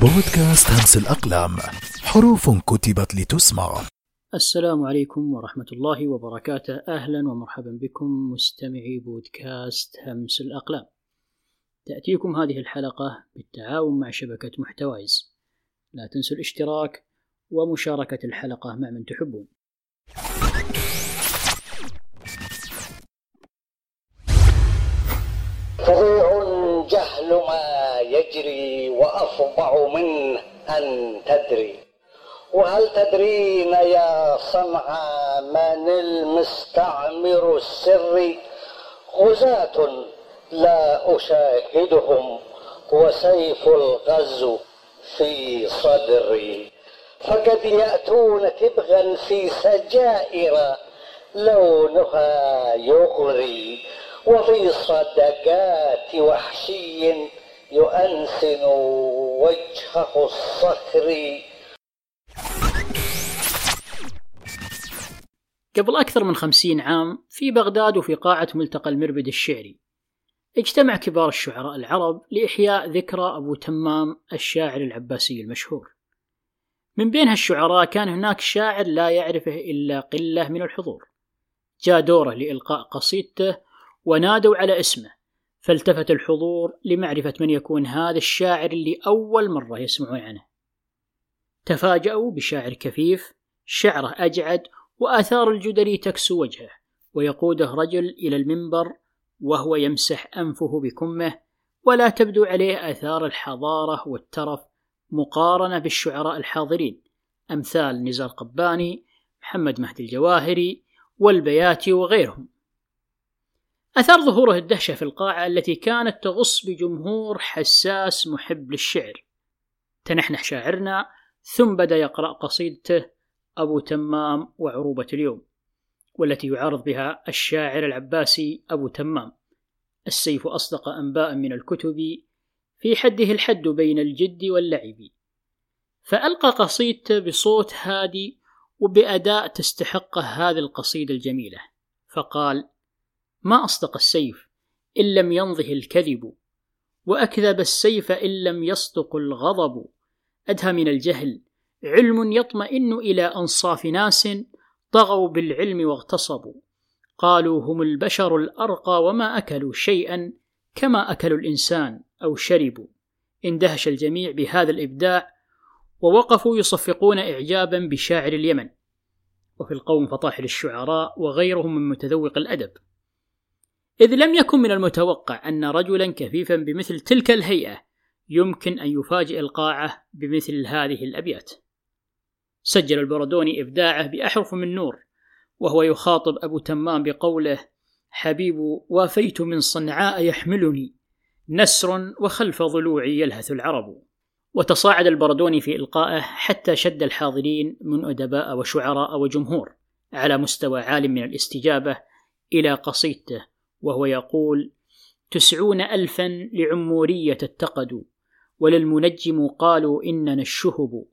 بودكاست همس الأقلام. حروف كتبت لتسمع. السلام عليكم ورحمة الله وبركاته. أهلا ومرحبا بكم مستمعي بودكاست همس الأقلام. تأتيكم هذه الحلقة بالتعاون مع شبكة محتوايز. لا تنسوا الاشتراك ومشاركة الحلقة مع من تحبون. جهل ما يجري وأفظع منه أن تدري. وهل تدرين يا صنعى من المستعمر السري غزاة لا أشاهدهم وسيف الغزو في صدري. فقد يأتون تبغا في سجائر لونها يغري. وفي صدقات وحشي يؤنسن وجهه الصخري قبل أكثر من خمسين عام في بغداد وفي قاعة ملتقى المربد الشعري اجتمع كبار الشعراء العرب لإحياء ذكرى أبو تمام الشاعر العباسي المشهور. من بين هالشعراء كان هناك شاعر لا يعرفه إلا قلة من الحضور جاء دوره لإلقاء قصيدته ونادوا على اسمه. فالتفت الحضور لمعرفة من يكون هذا الشاعر اللي أول مرة يسمعون عنه. تفاجأوا بشاعر كفيف شعره أجعد وآثار الجدري تكسو وجهه ويقوده رجل إلى المنبر وهو يمسح أنفه بكمه ولا تبدو عليه آثار الحضارة والترف مقارنة بالشعراء الحاضرين. أمثال نزار قباني محمد مهدي الجواهري والبياتي وغيرهم. أثار ظهوره الدهشة في القاعة التي كانت تغص بجمهور حساس محب للشعر. تنحنح شاعرنا ثم بدأ يقرأ قصيدته أبو تمام وعروبة اليوم والتي يعارض بها الشاعر العباسي أبو تمام. السيف أصدق أنباء من الكتب في حده الحد بين الجد واللعب. فألقى قصيدته بصوت هادي وبأداء تستحقه هذه القصيدة الجميلة. فقال ما أصدق السيف إن لم ينضه الكذب وأكذب السيف إن لم يصدق الغضب. أدهى من الجهل علم يطمئن إلى أنصاف ناس طغوا بالعلم واغتصبوا. قالوا هم البشر الأرقى وما أكلوا شيئا كما أكلوا الإنسان أو شربوا. اندهش الجميع بهذا الإبداع ووقفوا يصفقون إعجابا بشاعر اليمن. وفي القوم فطاحل الشعراء وغيرهم من متذوق الأدب. إذ لم يكن من المتوقع أن رجلا كفيفا بمثل تلك الهيئة يمكن أن يفاجئ القاعة بمثل هذه الأبيات. سجل البردوني إبداعه بأحرف من نور وهو يخاطب أبو تمام بقوله حبيب وافيت من صنعاء يحملني نسر وخلف ضلوعي يلهث العرب. وتصاعد البردوني في إلقائه حتى شد الحاضرين من أدباء وشعراء وجمهور على مستوى عال من الاستجابة إلى قصيدته وهو يقول تسعون ألفا لعمورية اتقدوا وللمنجم قالوا إننا الشهب.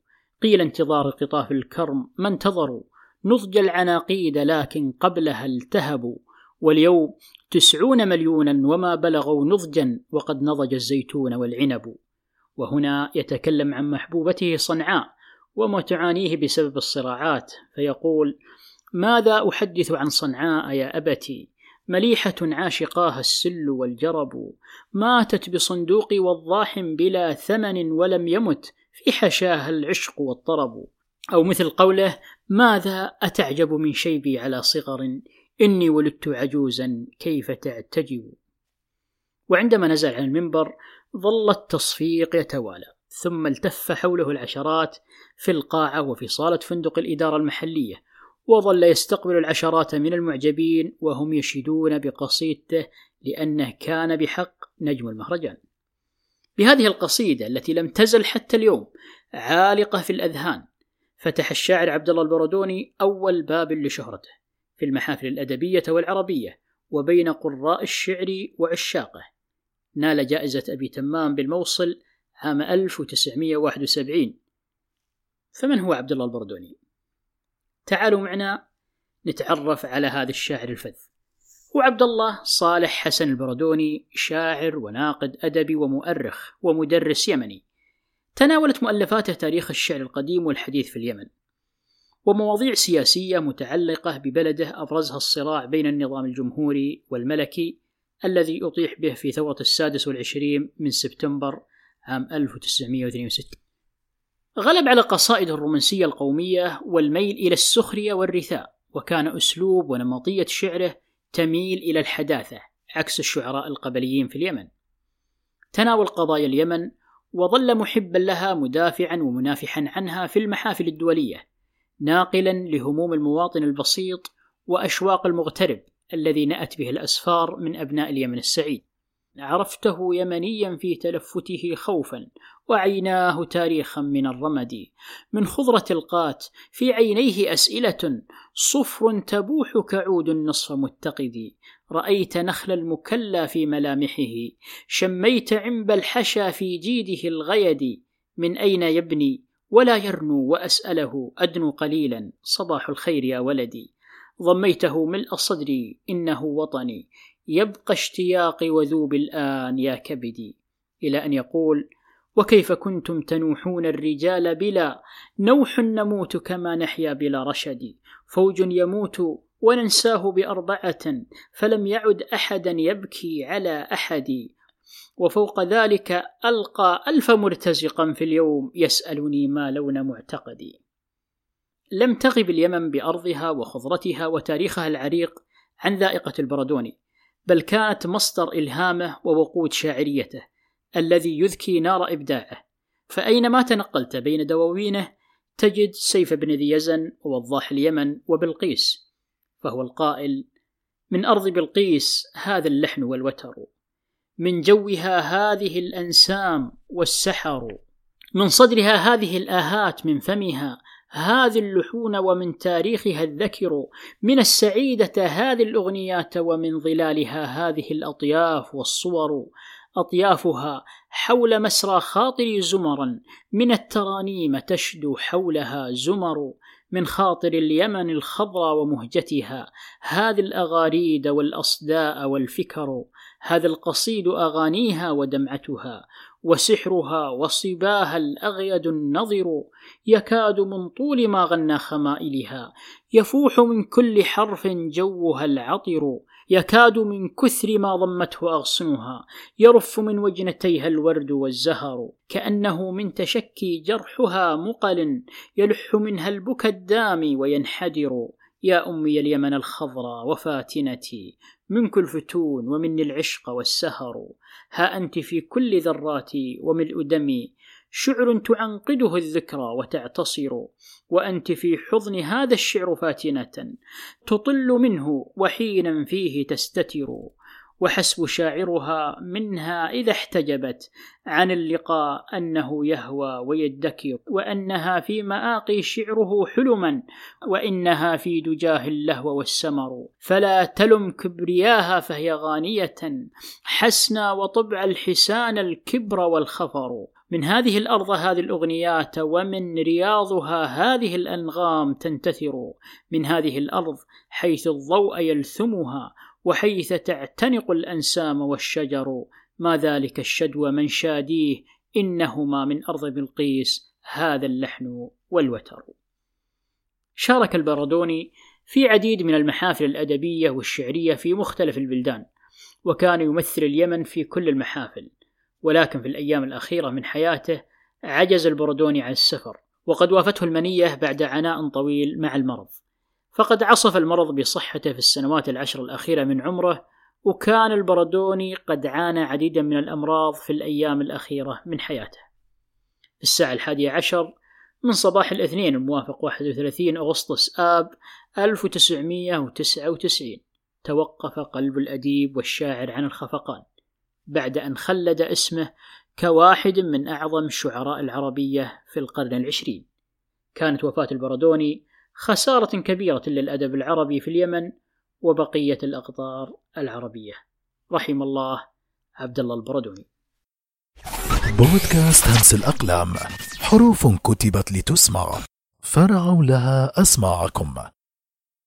قيل انتظار قطاف الكرم ما انتظروا؟ نضج العناقيد لكن قبلها التهبوا. واليوم تسعون مليونا وما بلغوا نضجا وقد نضج الزيتون والعنب. وهنا يتكلم عن محبوبته صنعاء وما تعانيه بسبب الصراعات فيقول ماذا أحدث عن صنعاء يا أبتي؟ مليحة عاشقاها السل والجرب. ماتت بصندوق وضاح بلا ثمن ولم يمت في حشاها العشق والطرب. أو مثل قوله ماذا أتعجب من شيبي على صغر؟ إني ولدت عجوزا كيف تعتجب؟ وعندما نزل عن المنبر ظل التصفيق يتوالى. ثم التف حوله العشرات في القاعة وفي صالة فندق الإدارة المحلية. وظل يستقبل العشرات من المعجبين وهم يشيدون بقصيدته لأنه كان بحق نجم المهرجان. بهذه القصيدة التي لم تزل حتى اليوم عالقة في الأذهان فتح الشاعر عبد الله البردوني أول باب لشهرته في المحافل الأدبية والعربية وبين قراء الشعر وعشاقه. نال جائزة أبي تمام بالموصل عام 1971 فمن هو عبد الله البردوني؟ تعالوا معنا نتعرف على هذا الشاعر الفذ. هو عبد الله صالح حسن البردوني شاعر وناقد أدبي ومؤرخ ومدرس يمني. تناولت مؤلفاته تاريخ الشعر القديم والحديث في اليمن. ومواضيع سياسية متعلقة ببلده أبرزها الصراع بين النظام الجمهوري والملكي الذي أطيح به في ثورة السادس والعشرين من سبتمبر عام 1962 غلب على قصائد الرومانسية القومية والميل إلى السخرية والرثاء وكان أسلوب ونمطية شعره تميل إلى الحداثة عكس الشعراء القبليين في اليمن. تناول قضايا اليمن وظل محبا لها مدافعا ومنافحا عنها في المحافل الدولية ناقلا لهموم المواطن البسيط وأشواق المغترب الذي نأت به الأسفار من أبناء اليمن السعيد. عرفته يمنيا في تلفته خوفا وعيناه تاريخا من الرمد. من خضرة القات في عينيه أسئلة صفر تبوح كعود النصف متقد. رأيت نخل المكلى في ملامحه شميت عنب الحشا في جيده الغيد. من أين يبني ولا يرنو وأسأله أدنو قليلا. صباح الخير يا ولدي. ضميته ملء صدري إنه وطني. يبقى اشتياقي وذوب الآن يا كبدي. إلى أن يقول وكيف كنتم تنوحون الرجال بلا؟ نوح نموت كما نحيا بلا رشد. فوج يموت وننساه بأربعة فلم يعد أحدا يبكي على أحد. وفوق ذلك ألقى ألف مرتزقا في اليوم يسألني ما لون معتقدي. لم تغب اليمن بأرضها وخضرتها وتاريخها العريق عن ذائقة البردوني بل كانت مصدر إلهامه ووقود شاعريته الذي يذكي نار إبداعه. فأينما تنقلت بين دواوينه تجد سيف بن ذي يزن ووضاح اليمن وبلقيس فهو القائل من أرض بلقيس هذا اللحن والوتر من جوها هذه الأنسام والسحر من صدرها هذه الآهات من فمها هذه اللحون ومن تاريخها الذكر من السعيدة هذه الأغنيات ومن ظلالها هذه الأطياف والصور. أطيافها حول مسرى خاطري زمرا من الترانيم تشدو حولها زمر. من خاطر اليمن الخضراء ومهجتها. هذه الأغاريد والأصداء والفكر هذا القصيد أغانيها ودمعتها وسحرها وصباها الأغيد النظر يكاد من طول ما غنى خمائلها. يفوح من كل حرف جوها العطر. يكاد من كثر ما ضمته أغصنها يرف من وجنتيها الورد والزهر كأنه من تشكي جرحها مقل يلح منها البكى الدامي وينحدر. يا أمي اليمن الخضراء وفاتنتي منك الفتون ومني العشق والسهر. ها أنت في كل ذراتي وملء دمي شعر تعنقده الذكرى وتعتصر وأنت في حضن هذا الشعر فاتنة تطل منه وحينا فيه تستتر وحسب شاعرها منها إذا احتجبت عن اللقاء أنه يهوى ويدكر وأنها في مآقي شعره حلما وإنها في دجاه اللهو والسمر. فلا تلم كبرياها فهي غانية حسنا وطبع الحسان الكبر والخفر. من هذه الأرض هذه الأغنيات ومن رياضها هذه الأنغام تنتثر من هذه الأرض حيث الضوء يلثمها وحيث تعتنق الأنسام والشجر. ما ذلك الشدو من شاديه؟ إنهما من أرض بلقيس هذا اللحن والوتر. شارك البردوني في عديد من المحافل الأدبية والشعرية في مختلف البلدان وكان يمثل اليمن في كل المحافل. ولكن في الأيام الأخيرة من حياته عجز البردوني عن السفر وقد وافته المنية بعد عناء طويل مع المرض. فقد عصف المرض بصحته في السنوات العشر الأخيرة من عمره وكان البردوني قد عانى عديدا من الأمراض في الأيام الأخيرة من حياته. في الساعة الحادية عشر من صباح الاثنين الموافق 31 أغسطس آب 1999 توقف قلب الأديب والشاعر عن الخفقان. بعد أن خلد اسمه كواحد من أعظم الشعراء العربية في القرن العشرين. كانت وفاة البردوني خسارة كبيرة للأدب العربي في اليمن وبقية الأقطار العربية. رحم الله عبد الله البردوني. بودكاست همس الأقلام حروف كتبت لتسمع فرعوا لها أسماعكم.